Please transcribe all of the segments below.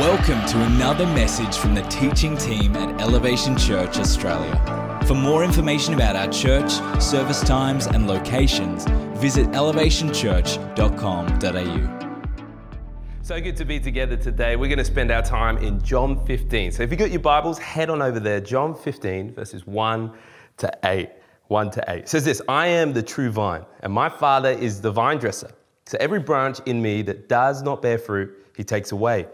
Welcome to another message from the teaching team at Elevation Church Australia. For more information about our church, service times, and locations, visit elevationchurch.com.au. So good to be together today. We're going to spend our time in John 15. So if you've got your Bibles, head on over there. John 15, verses 1 to 8. 1 to 8. It says this I am the true vine, and my Father is the vine dresser. So every branch in me that does not bear fruit, he takes away.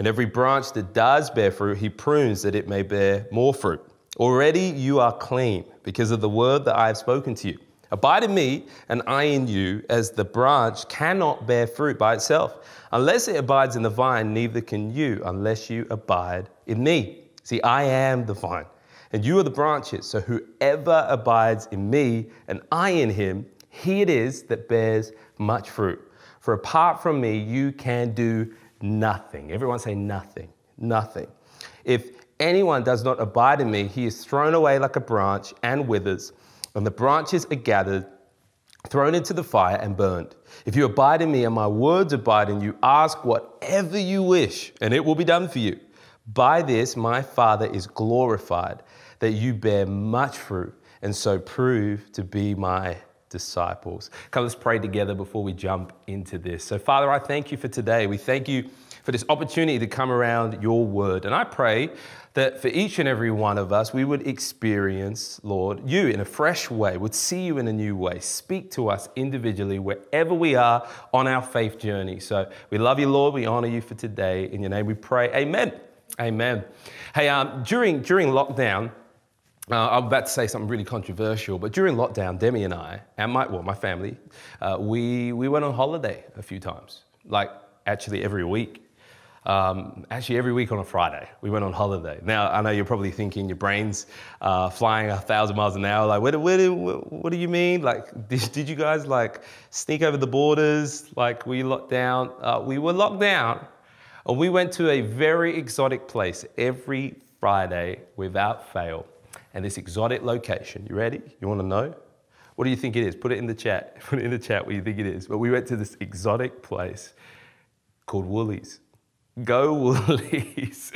And every branch that does bear fruit, he prunes that it may bear more fruit. Already you are clean because of the word that I have spoken to you. Abide in me, and I in you, as the branch cannot bear fruit by itself. Unless it abides in the vine, neither can you, unless you abide in me. See, I am the vine, and you are the branches. So whoever abides in me, and I in him, he it is that bears much fruit. For apart from me, you can do nothing. Everyone say nothing. Nothing. If anyone does not abide in me, he is thrown away like a branch and withers, and the branches are gathered, thrown into the fire, and burned. If you abide in me and my words abide in you, ask whatever you wish, and it will be done for you. By this, my Father is glorified, that you bear much fruit, and so prove to be my disciples. Come, let's pray together before we jump into this. So, Father, I thank you for today. We thank you for this opportunity to come around your word. And I pray that for each and every one of us, we would experience, Lord, you in a fresh way, would see you in a new way. Speak to us individually wherever we are on our faith journey. So we love you, Lord. We honor you for today. In your name we pray. Amen. Amen. Hey, um, during, during lockdown, uh, I'm about to say something really controversial, but during lockdown, Demi and I, and my, well, my family, uh, we, we went on holiday a few times, like actually every week. Um, actually, every week on a Friday, we went on holiday. Now, I know you're probably thinking your brain's uh, flying a thousand miles an hour. Like, what, what, what do you mean? Like, did, did, you guys like sneak over the borders? Like, you locked down? Uh, we were locked down, and we went to a very exotic place every Friday without fail and this exotic location. You ready? You want to know? What do you think it is? Put it in the chat. Put it in the chat what you think it is. But we went to this exotic place called Woolies. Go Woolies.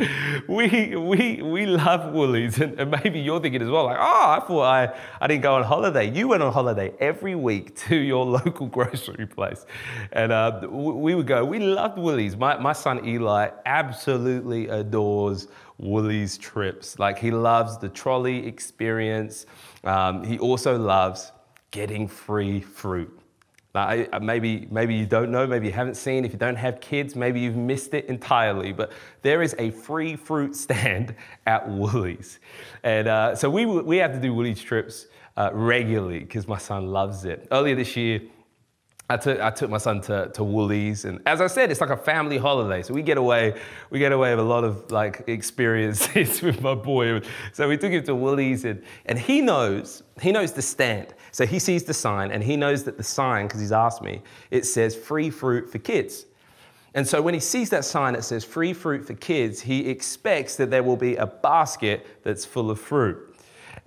we, we, we love Woolies. And, and, maybe you're thinking as well, like, oh, I thought I, I didn't go on holiday. You went on holiday every week to your local grocery place. And uh, we would go. We loved Woolies. My, my son Eli absolutely adores Woolies trips. Like he loves the trolley experience. Um, he also loves getting free fruit. Now, maybe, maybe you don't know, maybe you haven't seen. If you don't have kids, maybe you've missed it entirely. But there is a free fruit stand at Woolies. And uh, so we, we have to do Woolies trips uh, regularly because my son loves it. Earlier this year, I took, I took my son to, to Woolies, and as I said, it's like a family holiday. So we get away, we get away with a lot of like experiences with my boy. So we took him to Woolies, and, and he knows, he knows the stand. So he sees the sign, and he knows that the sign, because he's asked me, it says free fruit for kids. And so when he sees that sign that says free fruit for kids, he expects that there will be a basket that's full of fruit.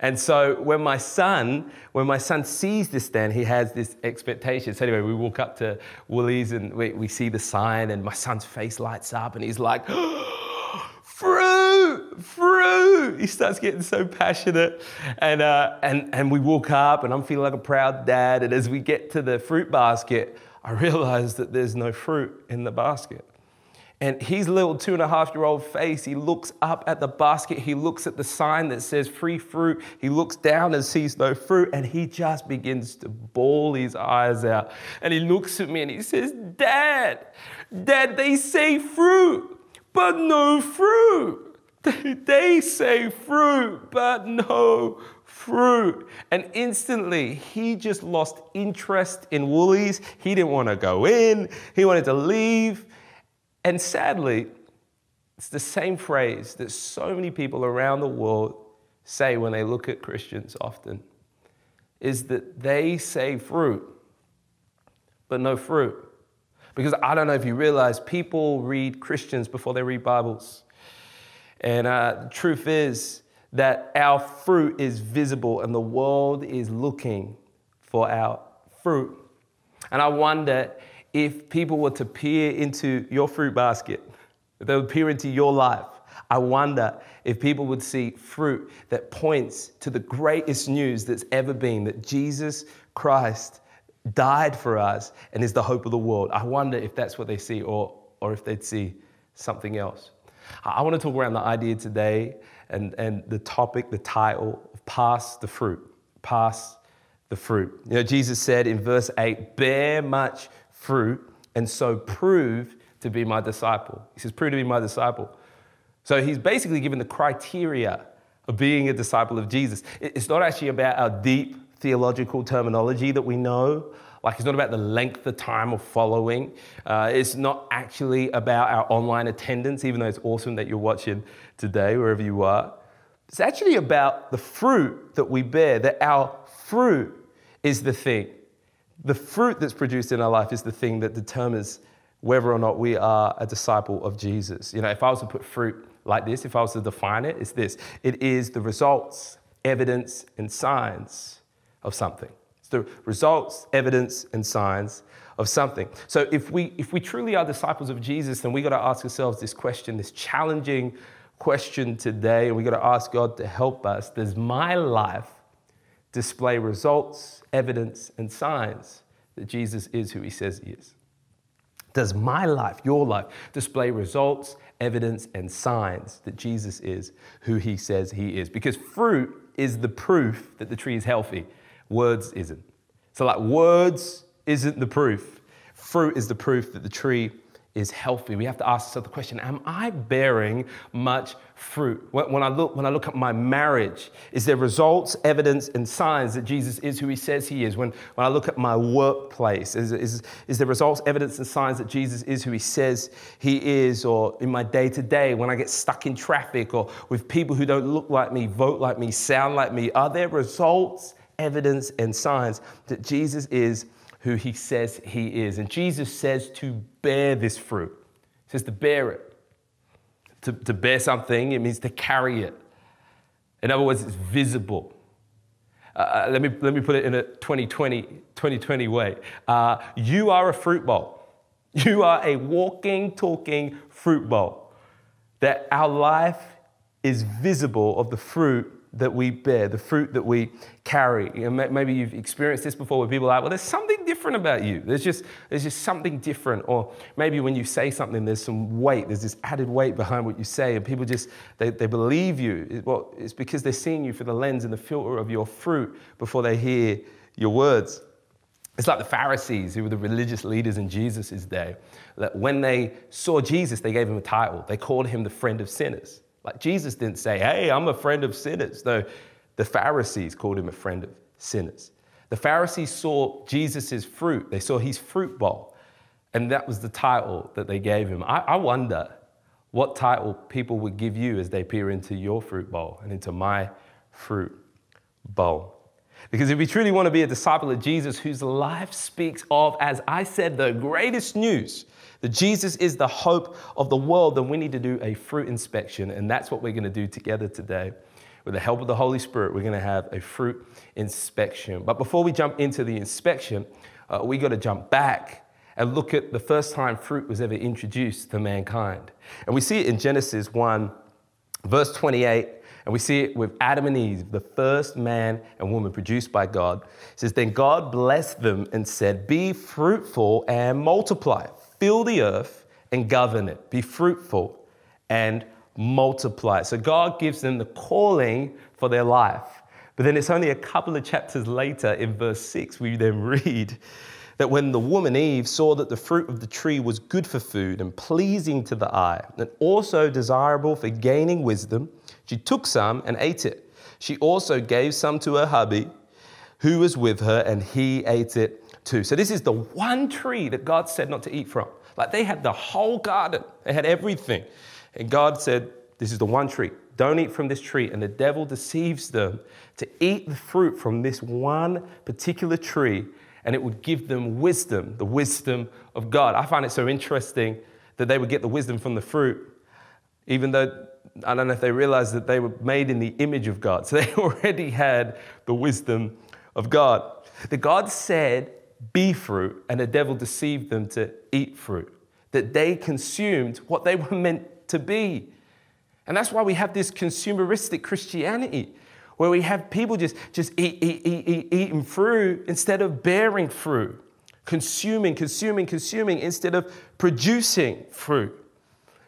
And so when my son, when my son sees this then, he has this expectation. So anyway, we walk up to Woolies and we, we see the sign and my son's face lights up and he's like, fruit, fruit. He starts getting so passionate. And, uh, and, and we walk up and I'm feeling like a proud dad. And as we get to the fruit basket, I realize that there's no fruit in the basket. And his little two and a half year old face, he looks up at the basket, he looks at the sign that says free fruit, he looks down and sees no fruit, and he just begins to bawl his eyes out. And he looks at me and he says, Dad, Dad, they say fruit, but no fruit. They say fruit, but no fruit. And instantly, he just lost interest in Woolies. He didn't want to go in, he wanted to leave. And sadly, it's the same phrase that so many people around the world say when they look at Christians often is that they say fruit, but no fruit. Because I don't know if you realize, people read Christians before they read Bibles. And uh, the truth is that our fruit is visible and the world is looking for our fruit. And I wonder if people were to peer into your fruit basket they would peer into your life. I wonder if people would see fruit that points to the greatest news that's ever been that Jesus Christ died for us and is the hope of the world. I wonder if that's what they see or, or if they'd see something else. I want to talk around the idea today and, and the topic, the title, pass the fruit. Pass the fruit. You know, Jesus said in verse 8, bear much fruit and so prove to be my disciple. He says, prove to be my disciple. So he's basically given the criteria of being a disciple of Jesus. It's not actually about our deep theological terminology that we know. Like, it's not about the length of time of following. Uh, it's not actually about our online attendance, even though it's awesome that you're watching today, wherever you are. It's actually about the fruit that we bear, that our fruit is the thing. The fruit that's produced in our life is the thing that determines whether or not we are a disciple of Jesus. You know, if I was to put fruit like this, if I was to define it, it's this it is the results, evidence, and signs of something. It's the results, evidence, and signs of something. So if we if we truly are disciples of Jesus, then we got to ask ourselves this question, this challenging question today, and we got to ask God to help us. Does my life display results, evidence, and signs that Jesus is who he says he is? Does my life, your life, display results, evidence, and signs that Jesus is who he says he is? Because fruit is the proof that the tree is healthy, words isn't. So, like, words isn't the proof, fruit is the proof that the tree is healthy. We have to ask ourselves the question Am I bearing much fruit? When I, look, when I look at my marriage, is there results, evidence, and signs that Jesus is who he says he is? When, when I look at my workplace, is, is, is there results, evidence, and signs that Jesus is who he says he is? Or in my day to day, when I get stuck in traffic or with people who don't look like me, vote like me, sound like me, are there results, evidence, and signs that Jesus is who he says he is. And Jesus says to bear this fruit. He says to bear it. To, to bear something, it means to carry it. In other words, it's visible. Uh, uh let, me, let me put it in a 2020, 2020 way. Uh, you are a fruit bowl. You are a walking, talking fruit bowl. That our life is visible of the fruit that we bear, the fruit that we carry. You know, maybe you've experienced this before where people are like, well, there's something different about you. There's just, there's just something different. Or maybe when you say something, there's some weight, there's this added weight behind what you say, and people just, they, they believe you. Well, it's because they're seeing you through the lens and the filter of your fruit before they hear your words. It's like the Pharisees, who were the religious leaders in Jesus' day, that when they saw Jesus, they gave him a title. They called him the friend of sinners. Like Jesus didn't say, hey, I'm a friend of sinners. No, the Pharisees called him a friend of sinners. The Pharisees saw Jesus' fruit, they saw his fruit bowl, and that was the title that they gave him. I, I wonder what title people would give you as they peer into your fruit bowl and into my fruit bowl. Because if we truly want to be a disciple of Jesus whose life speaks of, as I said, the greatest news, that Jesus is the hope of the world, then we need to do a fruit inspection. And that's what we're going to do together today. With the help of the Holy Spirit, we're going to have a fruit inspection. But before we jump into the inspection, uh, we got to jump back and look at the first time fruit was ever introduced to mankind. And we see it in Genesis 1, verse 28. And we see it with Adam and Eve, the first man and woman produced by God. It says, Then God blessed them and said, Be fruitful and multiply fill the earth and govern it, be fruitful and multiply. So God gives them the calling for their life. But then it's only a couple of chapters later in verse 6 we then read that when the woman Eve saw that the fruit of the tree was good for food and pleasing to the eye, and also desirable for gaining wisdom, she took some and ate it. She also gave some to her hubby who was with her, and he ate it too. So this is the one tree that God said not to eat from. Like they had the whole garden, they had everything. And God said, This is the one tree. Don't eat from this tree. And the devil deceives them to eat the fruit from this one particular tree, and it would give them wisdom, the wisdom of God. I find it so interesting that they would get the wisdom from the fruit, even though I don't know if they realized that they were made in the image of God. So they already had the wisdom of God. That God said, be fruit, and the devil deceived them to eat fruit. that they consumed what they were meant to be. And that's why we have this consumeristic Christianity where we have people just, just eat, eat, eat, eat, eating fruit instead of bearing fruit, consuming, consuming, consuming instead of producing fruit.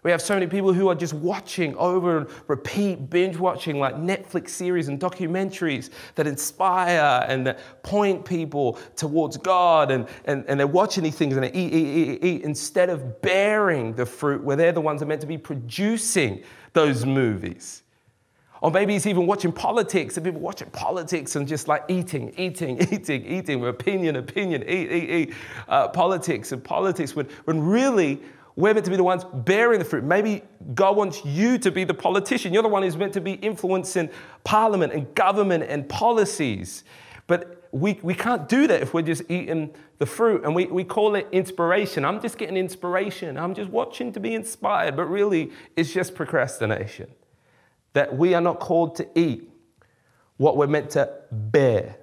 We have so many people who are just watching over and repeat, binge watching like Netflix series and documentaries that inspire and that point people towards God. And, and, and they're watching these things and they eat, eat, eat, eat instead of bearing the fruit where they're the ones that are meant to be producing those movies. Or maybe it's even watching politics and people watching politics and just like eating, eating, eating, eating, opinion, opinion, eat, eat, eat, uh, politics and politics when, when really we're meant to be the ones bearing the fruit. Maybe God wants you to be the politician. You're the one who's meant to be influencing parliament and government and policies. But we, we can't do that if we're just eating the fruit. And we, we call it inspiration. I'm just getting inspiration. I'm just watching to be inspired. But really, it's just procrastination. That we are not called to eat what we're meant to bear.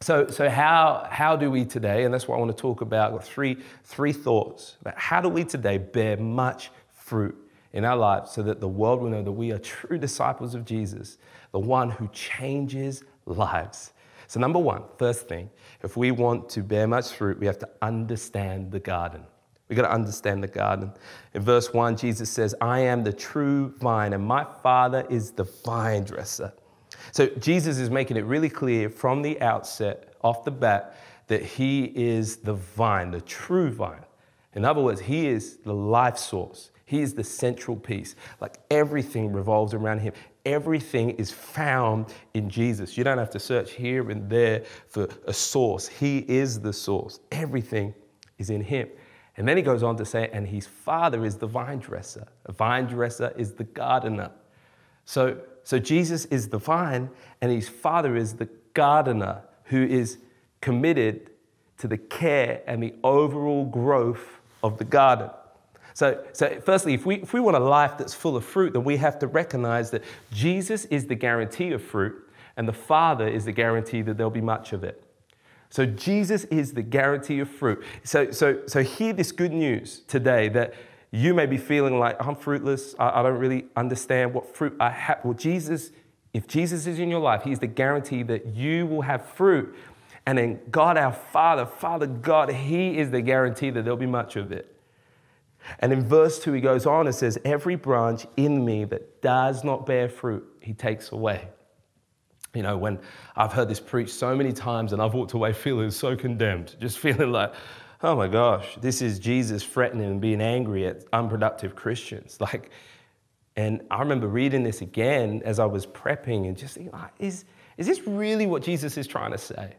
So, so how, how do we today, and that's what I want to talk about, got three, three thoughts about how do we today bear much fruit in our lives so that the world will know that we are true disciples of Jesus, the one who changes lives. So, number one, first thing, if we want to bear much fruit, we have to understand the garden. We've got to understand the garden. In verse 1, Jesus says, I am the true vine, and my Father is the vine dresser. So Jesus is making it really clear from the outset, off the bat, that he is the vine, the true vine. In other words, he is the life source. He is the central piece. Like everything revolves around him. Everything is found in Jesus. You don't have to search here and there for a source. He is the source. Everything is in him. And then he goes on to say, and his father is the vine dresser. A vine dresser is the gardener. So so Jesus is the vine, and his father is the gardener who is committed to the care and the overall growth of the garden. So, so firstly, if we, if we want a life that's full of fruit, then we have to recognize that Jesus is the guarantee of fruit, and the Father is the guarantee that there'll be much of it. So Jesus is the guarantee of fruit. So, so, so hear this good news today that you may be feeling like I'm fruitless. I, I don't really understand what fruit I have. Well, Jesus, if Jesus is in your life, He's the guarantee that you will have fruit. And then God, our Father, Father God, He is the guarantee that there'll be much of it. And in verse 2, he goes on and says, Every branch in me that does not bear fruit, he takes away. You know, when I've heard this preached so many times and I've walked away feeling so condemned, just feeling like, oh my gosh, this is Jesus threatening and being angry at unproductive Christians. Like, and I remember reading this again as I was prepping and just thinking, is, is this really what Jesus is trying to say?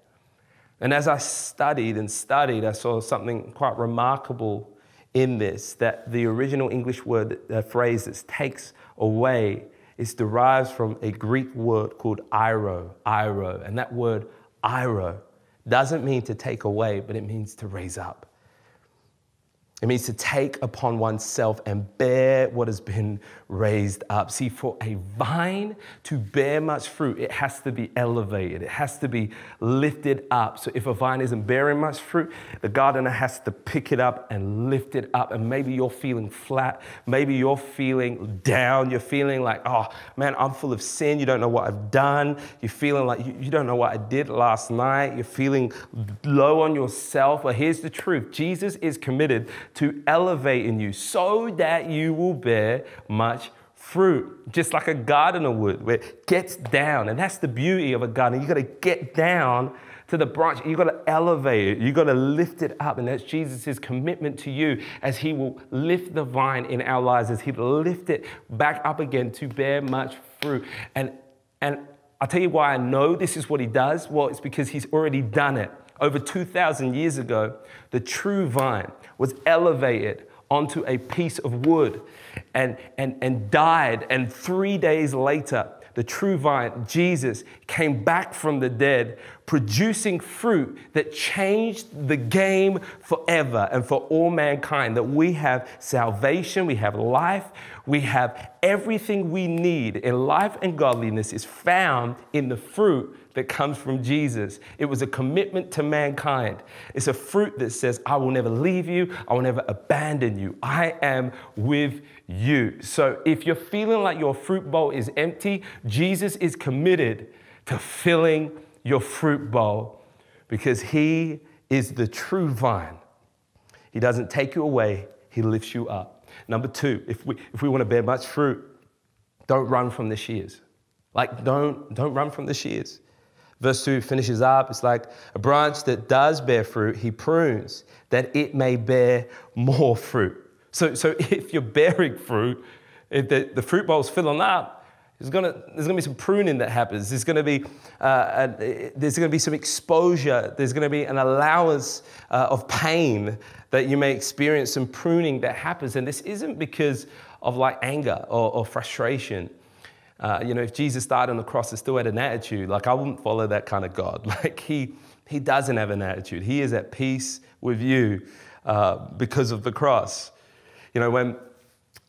And as I studied and studied, I saw something quite remarkable in this that the original English word, the uh, phrase that takes away, is derived from a Greek word called airo, airo. And that word airo doesn't mean to take away, but it means to raise up. It means to take upon oneself and bear what has been raised up. See, for a vine to bear much fruit, it has to be elevated, it has to be lifted up. So, if a vine isn't bearing much fruit, the gardener has to pick it up and lift it up. And maybe you're feeling flat, maybe you're feeling down, you're feeling like, oh man, I'm full of sin, you don't know what I've done, you're feeling like you, don't know what I did last night, you're feeling low on yourself. But here's the truth Jesus is committed to elevate in you so that you will bear much fruit, just like a gardener would, where it gets down. And that's the beauty of a garden. You got to get down to the branch. You got to elevate it. You got to lift it up. And that's Jesus' commitment to you as he will lift the vine in our lives, as he lift it back up again to bear much fruit. And, and I'll tell you why I know this is what he does. Well, it's because he's already done it. Over 2,000 years ago, the true vine was elevated onto a piece of wood and, and, and died. And three days later, the true vine, Jesus, came back from the dead, producing fruit that changed the game forever and for all mankind. That we have salvation, we have life, we have everything we need in life and godliness is found in the fruit that comes from Jesus. It was a commitment to mankind. It's a fruit that says, I will never leave you, I will never abandon you. I am with you. So if you're feeling like your fruit bowl is empty, Jesus is committed to filling your fruit bowl because he is the true vine. He doesn't take you away, he lifts you up. Number two, if we, if we want to bear much fruit, don't run from the shears. Like, don't, don't run from the shears. Verse 2 finishes up. It's like a branch that does bear fruit, he prunes that it may bear more fruit. So, so if you're bearing fruit, if the, the fruit bowl's filling up, there's gonna, there's gonna be some pruning that happens. There's gonna be, uh, a, there's gonna be some exposure. There's gonna be an allowance uh, of pain that you may experience, some pruning that happens. And this isn't because of like anger or, or frustration. Uh, you know, if Jesus died on the cross and still had an attitude, like I wouldn't follow that kind of God. Like he, he doesn't have an attitude. He is at peace with you uh, because of the cross. You know, when,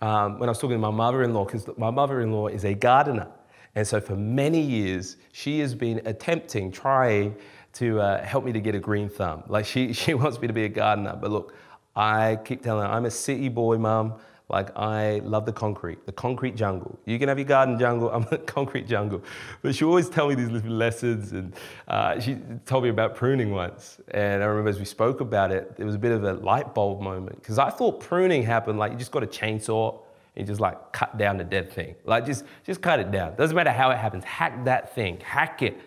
um, when I was talking to my mother-in-law, because my mother-in-law is a gardener. And so for many years, she has been attempting, trying to uh, help me to get a green thumb. Like she, she wants me to be a gardener. But look, I keep telling her, I'm a city boy, mum. Like I love the concrete, the concrete jungle. You can have your garden jungle, I'm a concrete jungle. But she always tell me these little lessons and uh, she told me about pruning once. And I remember as we spoke about it, it was a bit of a light bulb moment because I thought pruning happened like you just got a chainsaw and you just like cut down the dead thing. Like just, just cut it down. Doesn't matter how it happens, hack that thing, hack it.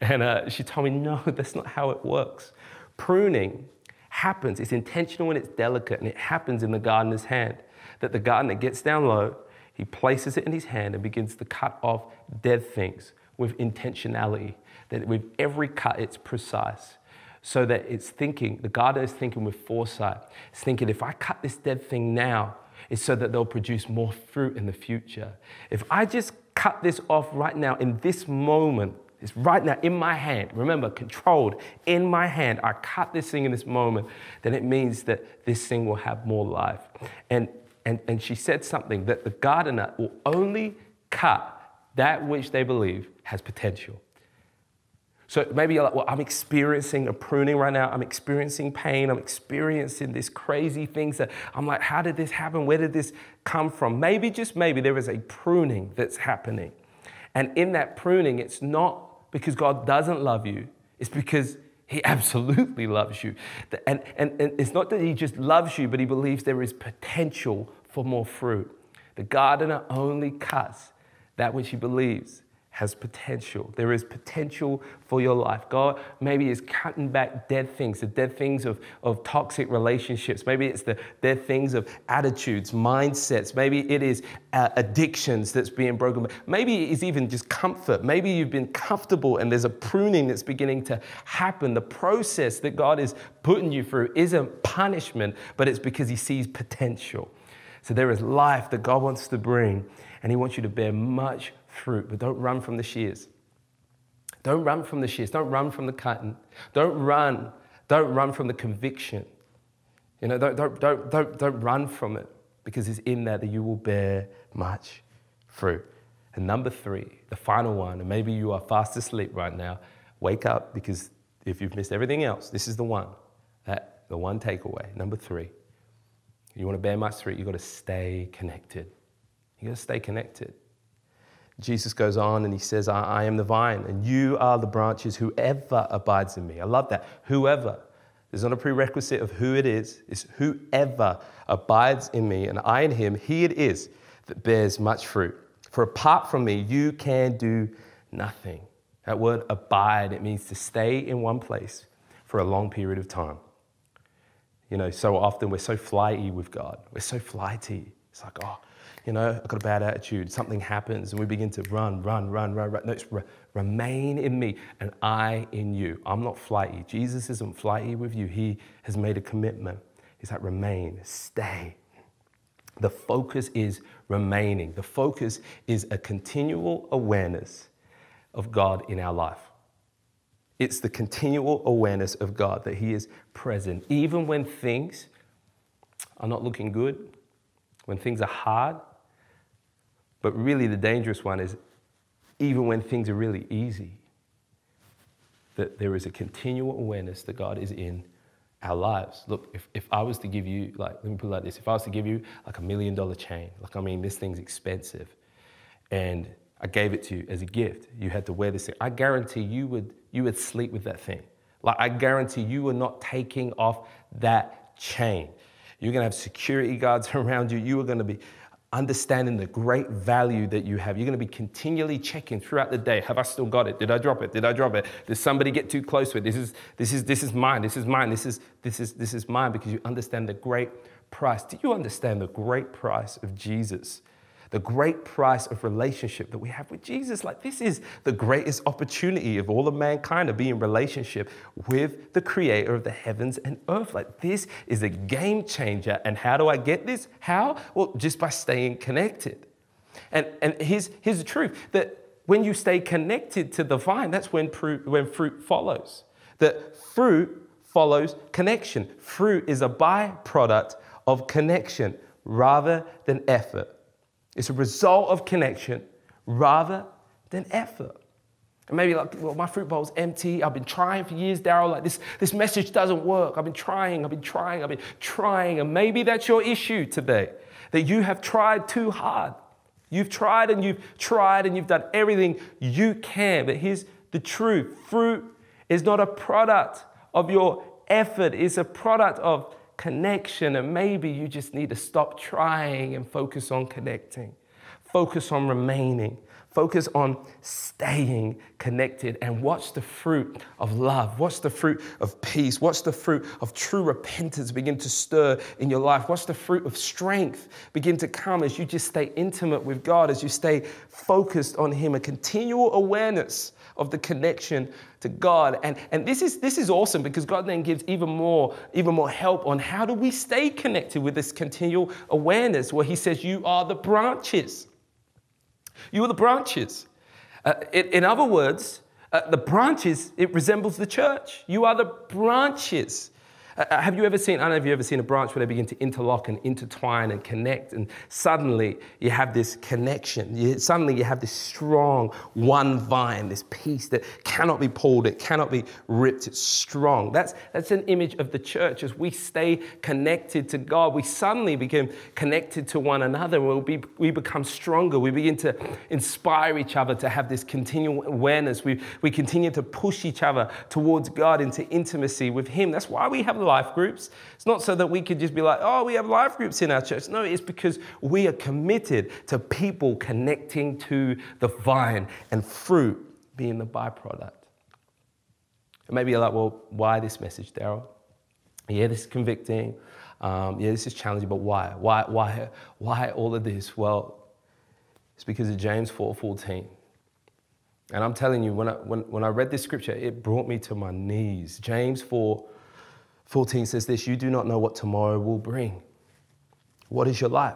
And uh, she told me, no, that's not how it works. Pruning happens, it's intentional and it's delicate and it happens in the gardener's hand that the gardener gets down low, he places it in his hand and begins to cut off dead things with intentionality. That with every cut, it's precise. So that it's thinking, the gardener is thinking with foresight. It's thinking, if I cut this dead thing now, it's so that they'll produce more fruit in the future. If I just cut this off right now, in this moment, it's right now in my hand. Remember, controlled in my hand. I cut this thing in this moment, then it means that this thing will have more life. And and, and she said something that the gardener will only cut that which they believe has potential. So maybe you're like, well, I'm experiencing a pruning right now. I'm experiencing pain. I'm experiencing these crazy things that I'm like, how did this happen? Where did this come from? Maybe, just maybe, there is a pruning that's happening. And in that pruning, it's not because God doesn't love you, it's because he absolutely loves you. And, and, and it's not that he just loves you, but he believes there is potential for more fruit. The gardener only cuts that which he believes has potential. There is potential for your life. God maybe is cutting back dead things, the dead things of, of toxic relationships. Maybe it's the dead things of attitudes, mindsets. Maybe it is uh, addictions that's being broken. Maybe it is even just comfort. Maybe you've been comfortable and there's a pruning that's beginning to happen. The process that God is putting you through isn't punishment, but it's because He sees potential. So there is life that God wants to bring, and He wants you to bear much fruit, but don't run from the shears. Don't run from the shears. Don't run from the cutting. Don't run. Don't run from the conviction. You know, don't, don't, don't, don't, don't run from it because it's in there that you will bear much fruit. And number three, the final one, and maybe you are fast asleep right now, wake up because if you've missed everything else, this is the one. That, the one takeaway. Number three, you want to bear much fruit, you've got to stay connected. You've got to stay connected. Jesus goes on and he says, I, I, am the vine, and you are the branches, whoever abides in me. I love that. Whoever. There's not a prerequisite of who it is, it's whoever abides in me, and I in him, he it is that bears much fruit. For apart from me, you can do nothing. That word abide, it means to stay in one place for a long period of time. You know, so often we're so flighty with God. We're so flighty. It's like, oh, you know, I've got a bad attitude. Something happens and we begin to run, run, run, run, run. No, it's re- remain in me and I in you. I'm not flighty. Jesus isn't flighty with you. He has made a commitment. He's like, remain, stay. The focus is remaining. The focus is a continual awareness of God in our life. It's the continual awareness of God that He is present, even when things are not looking good, when things are hard. But really, the dangerous one is even when things are really easy, that there is a continual awareness that God is in our lives. Look, if, if I was to give you, like, let me put it like this if I was to give you like a million dollar chain, like, I mean, this thing's expensive, and I gave it to you as a gift, you had to wear this thing, I guarantee you would, you would sleep with that thing. Like, I guarantee you are not taking off that chain. You're gonna have security guards around you. You are gonna be understanding the great value that you have. You're to be continually checking throughout the day. Have I still got it? Did I drop it? Did I drop it? Did somebody get too close it? This is this is this is mine. This is mine. This is this is this is mine because you understand the great price. Do you understand the great price of Jesus? The great price of relationship that we have with Jesus. Like, this is the greatest opportunity of all of mankind to be in relationship with the creator of the heavens and earth. Like, this is a game changer. And how do I get this? How? Well, just by staying connected. And, and here's, here's the truth that when you stay connected to the vine, that's when fruit, when fruit follows. That fruit follows connection. Fruit is a byproduct of connection rather than effort. It's a result of connection rather than effort. And maybe like, well, my fruit bowl's empty. I've been trying for years, Darryll. Like this, this message doesn't work. I've been trying, I've been trying, I've been trying. And maybe that's your issue today. That you have tried too hard. You've tried and you've tried and you've done everything you can. But here's the truth fruit is not a product of your effort, it's a product of connection, and maybe you just need to stop trying and focus on connecting, focus on remaining, focus on staying connected, and watch the fruit of love, watch the fruit of peace, watch the fruit of true repentance begin to stir in your life, watch the fruit of strength begin to come as you just stay intimate with God, as you stay focused on Him, a continual awareness of the connection to God. And, and this, is, this is awesome because God then gives even more, even more help on how do we stay connected with this continual awareness where He says, You are the branches. You are the branches. Uh, in, other words, uh, the branches, it resembles the church. You are the branches. Uh, uh, have you ever seen, I don't know if you've ever seen a branch where they begin to interlock and intertwine and connect, and suddenly you have this connection. You, suddenly you have this strong one vine, this piece that cannot be pulled, it cannot be ripped, it's strong. That's, that's an image of the church. As we stay connected to God, we suddenly become connected to one another. We'll be, we become stronger. We begin to inspire each other to have this continual awareness. We, we continue to push each other towards God into intimacy with Him. That's why we have life groups. It's not so that we could just be like, oh, we have life groups in our church. No, it's because we are committed to people connecting to the vine and fruit being the byproduct. And maybe you're like, well, why this message, Darryll? Yeah, this is convicting. Um, yeah, this is challenging, but why? Why, why, why all of this? Well, it's because of James 4.14. And I'm telling you, when I, when, when I read this scripture, it brought me to my knees. James 4 14 says this You do not know what tomorrow will bring. What is your life?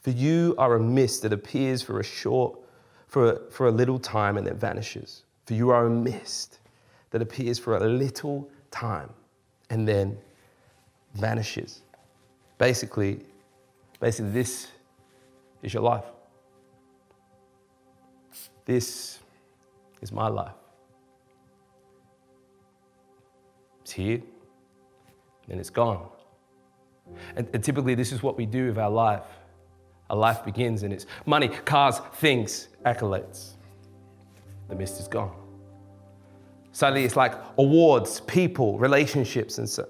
For you are a mist that appears for a short, for a, for a little time and then vanishes. For you are a mist that appears for a little time and then vanishes. Basically, basically, this is your life. This is my life. It's here and it's gone. And, and, typically, this is what we do with our life. Our life begins and it's money, cars, things, accolades. The mist is gone. Suddenly, it's like awards, people, relationships, and so.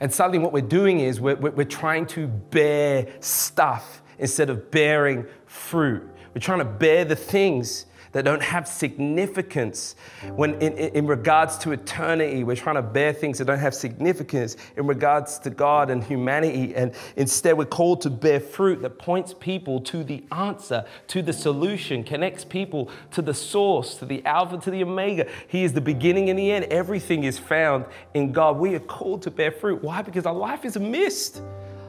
And suddenly, what we're doing is we're, we're trying to bear stuff instead of bearing fruit. We're trying to bear the things that don't have significance when in, in, regards to eternity. We're trying to bear things that don't have significance in regards to God and humanity. And instead, we're called to bear fruit that points people to the answer, to the solution, connects people to the source, to the Alpha, to the Omega. He is the beginning and the end. Everything is found in God. We are called to bear fruit. Why? Because our life is a mist.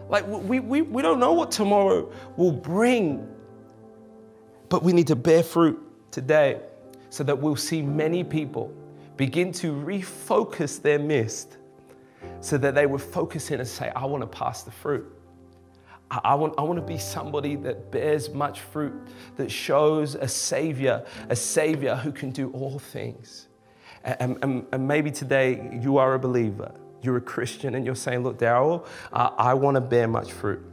Like, we, we, we don't know what tomorrow will bring, but we need to bear fruit today so that we'll see many people begin to refocus their mist so that they would focus in and say, I want to pass the fruit. I, I want, I want to be somebody that bears much fruit, that shows a Savior, a Savior who can do all things. And, and, and maybe today you are a believer, you're a Christian, and you're saying, Look, Darryll, I, I want to bear much fruit.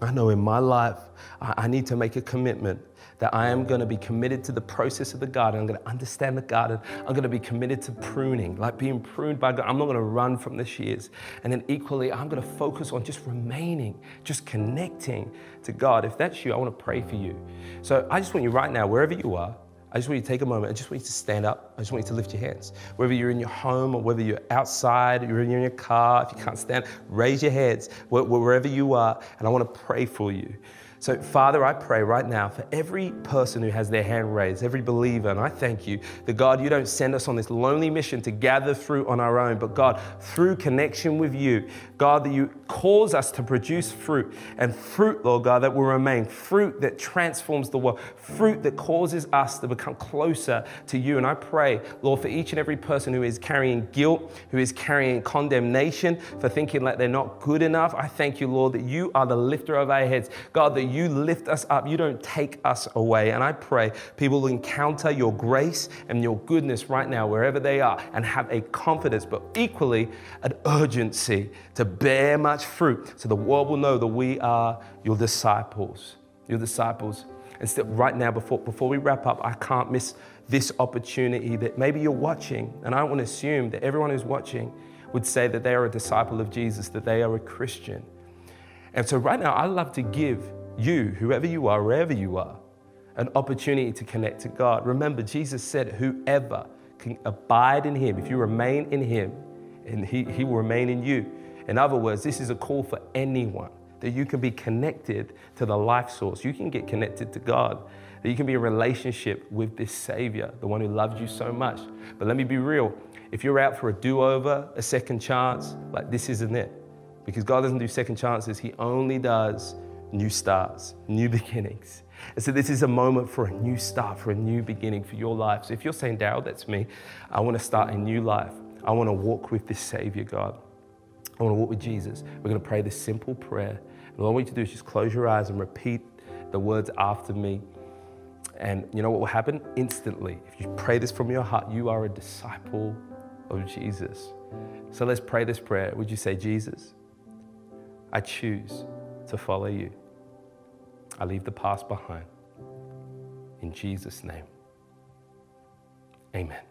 I know in my life I, I need to make a commitment that I am going to be committed to the process of the garden. I'm going to understand the garden. I'm going to be committed to pruning, like being pruned by God. I'm not going to run from the shears. And then equally, I'm going to focus on just remaining, just connecting to God. If that's you, I want to pray for you. So I just want you right now, wherever you are, I just want you to take a moment. I just want you to stand up. I just want you to lift your hands. Whether you're in your home or whether you're outside, you're in your car, if you can't stand, raise your hands wherever you are, and I want to pray for you. So, Father, I pray right now for every person who has their hand raised, every believer, and I thank you that God, you don't send us on this lonely mission to gather fruit on our own, but God, through connection with you, God, that you cause us to produce fruit and fruit, Lord God, that will remain, fruit that transforms the world, fruit that causes us to become closer to you. And I pray, Lord, for each and every person who is carrying guilt, who is carrying condemnation for thinking like they're not good enough, I thank you, Lord, that you are the lifter of our heads. God, that you lift us up. You don't take us away. And I pray people will encounter your grace and your goodness right now, wherever they are, and have a confidence, but equally an urgency to bear much fruit so the world will know that we are your disciples. Your disciples. And still, right now, before, before we wrap up, I can't miss this opportunity that maybe you're watching, and I want to assume that everyone who's watching would say that they are a disciple of Jesus, that they are a Christian. And so, right now, I love to give you, whoever you are, wherever you are, an opportunity to connect to God. Remember, Jesus said, Whoever can abide in Him, if you remain in Him, and He, he will remain in you. In other words, this is a call for anyone that you can be connected to the life source. You can get connected to God. That you can be in relationship with this Savior, the one who loved you so much. But let me be real if you're out for a do over, a second chance, like this isn't it. Because God doesn't do second chances, He only does new starts, new beginnings. And so this is a moment for a new start, for a new beginning for your life. So if you're saying, Darryll, that's me, I want to start a new life. I want to walk with this Savior, God. I want to walk with Jesus. We're going to pray this simple prayer. And all I want you to do is just close your eyes and repeat the words after me. And you know what will happen? Instantly, if you pray this from your heart, you are a disciple of Jesus. So let's pray this prayer. Would you say, Jesus, I choose to follow you? I leave the past behind. In Jesus' name, amen.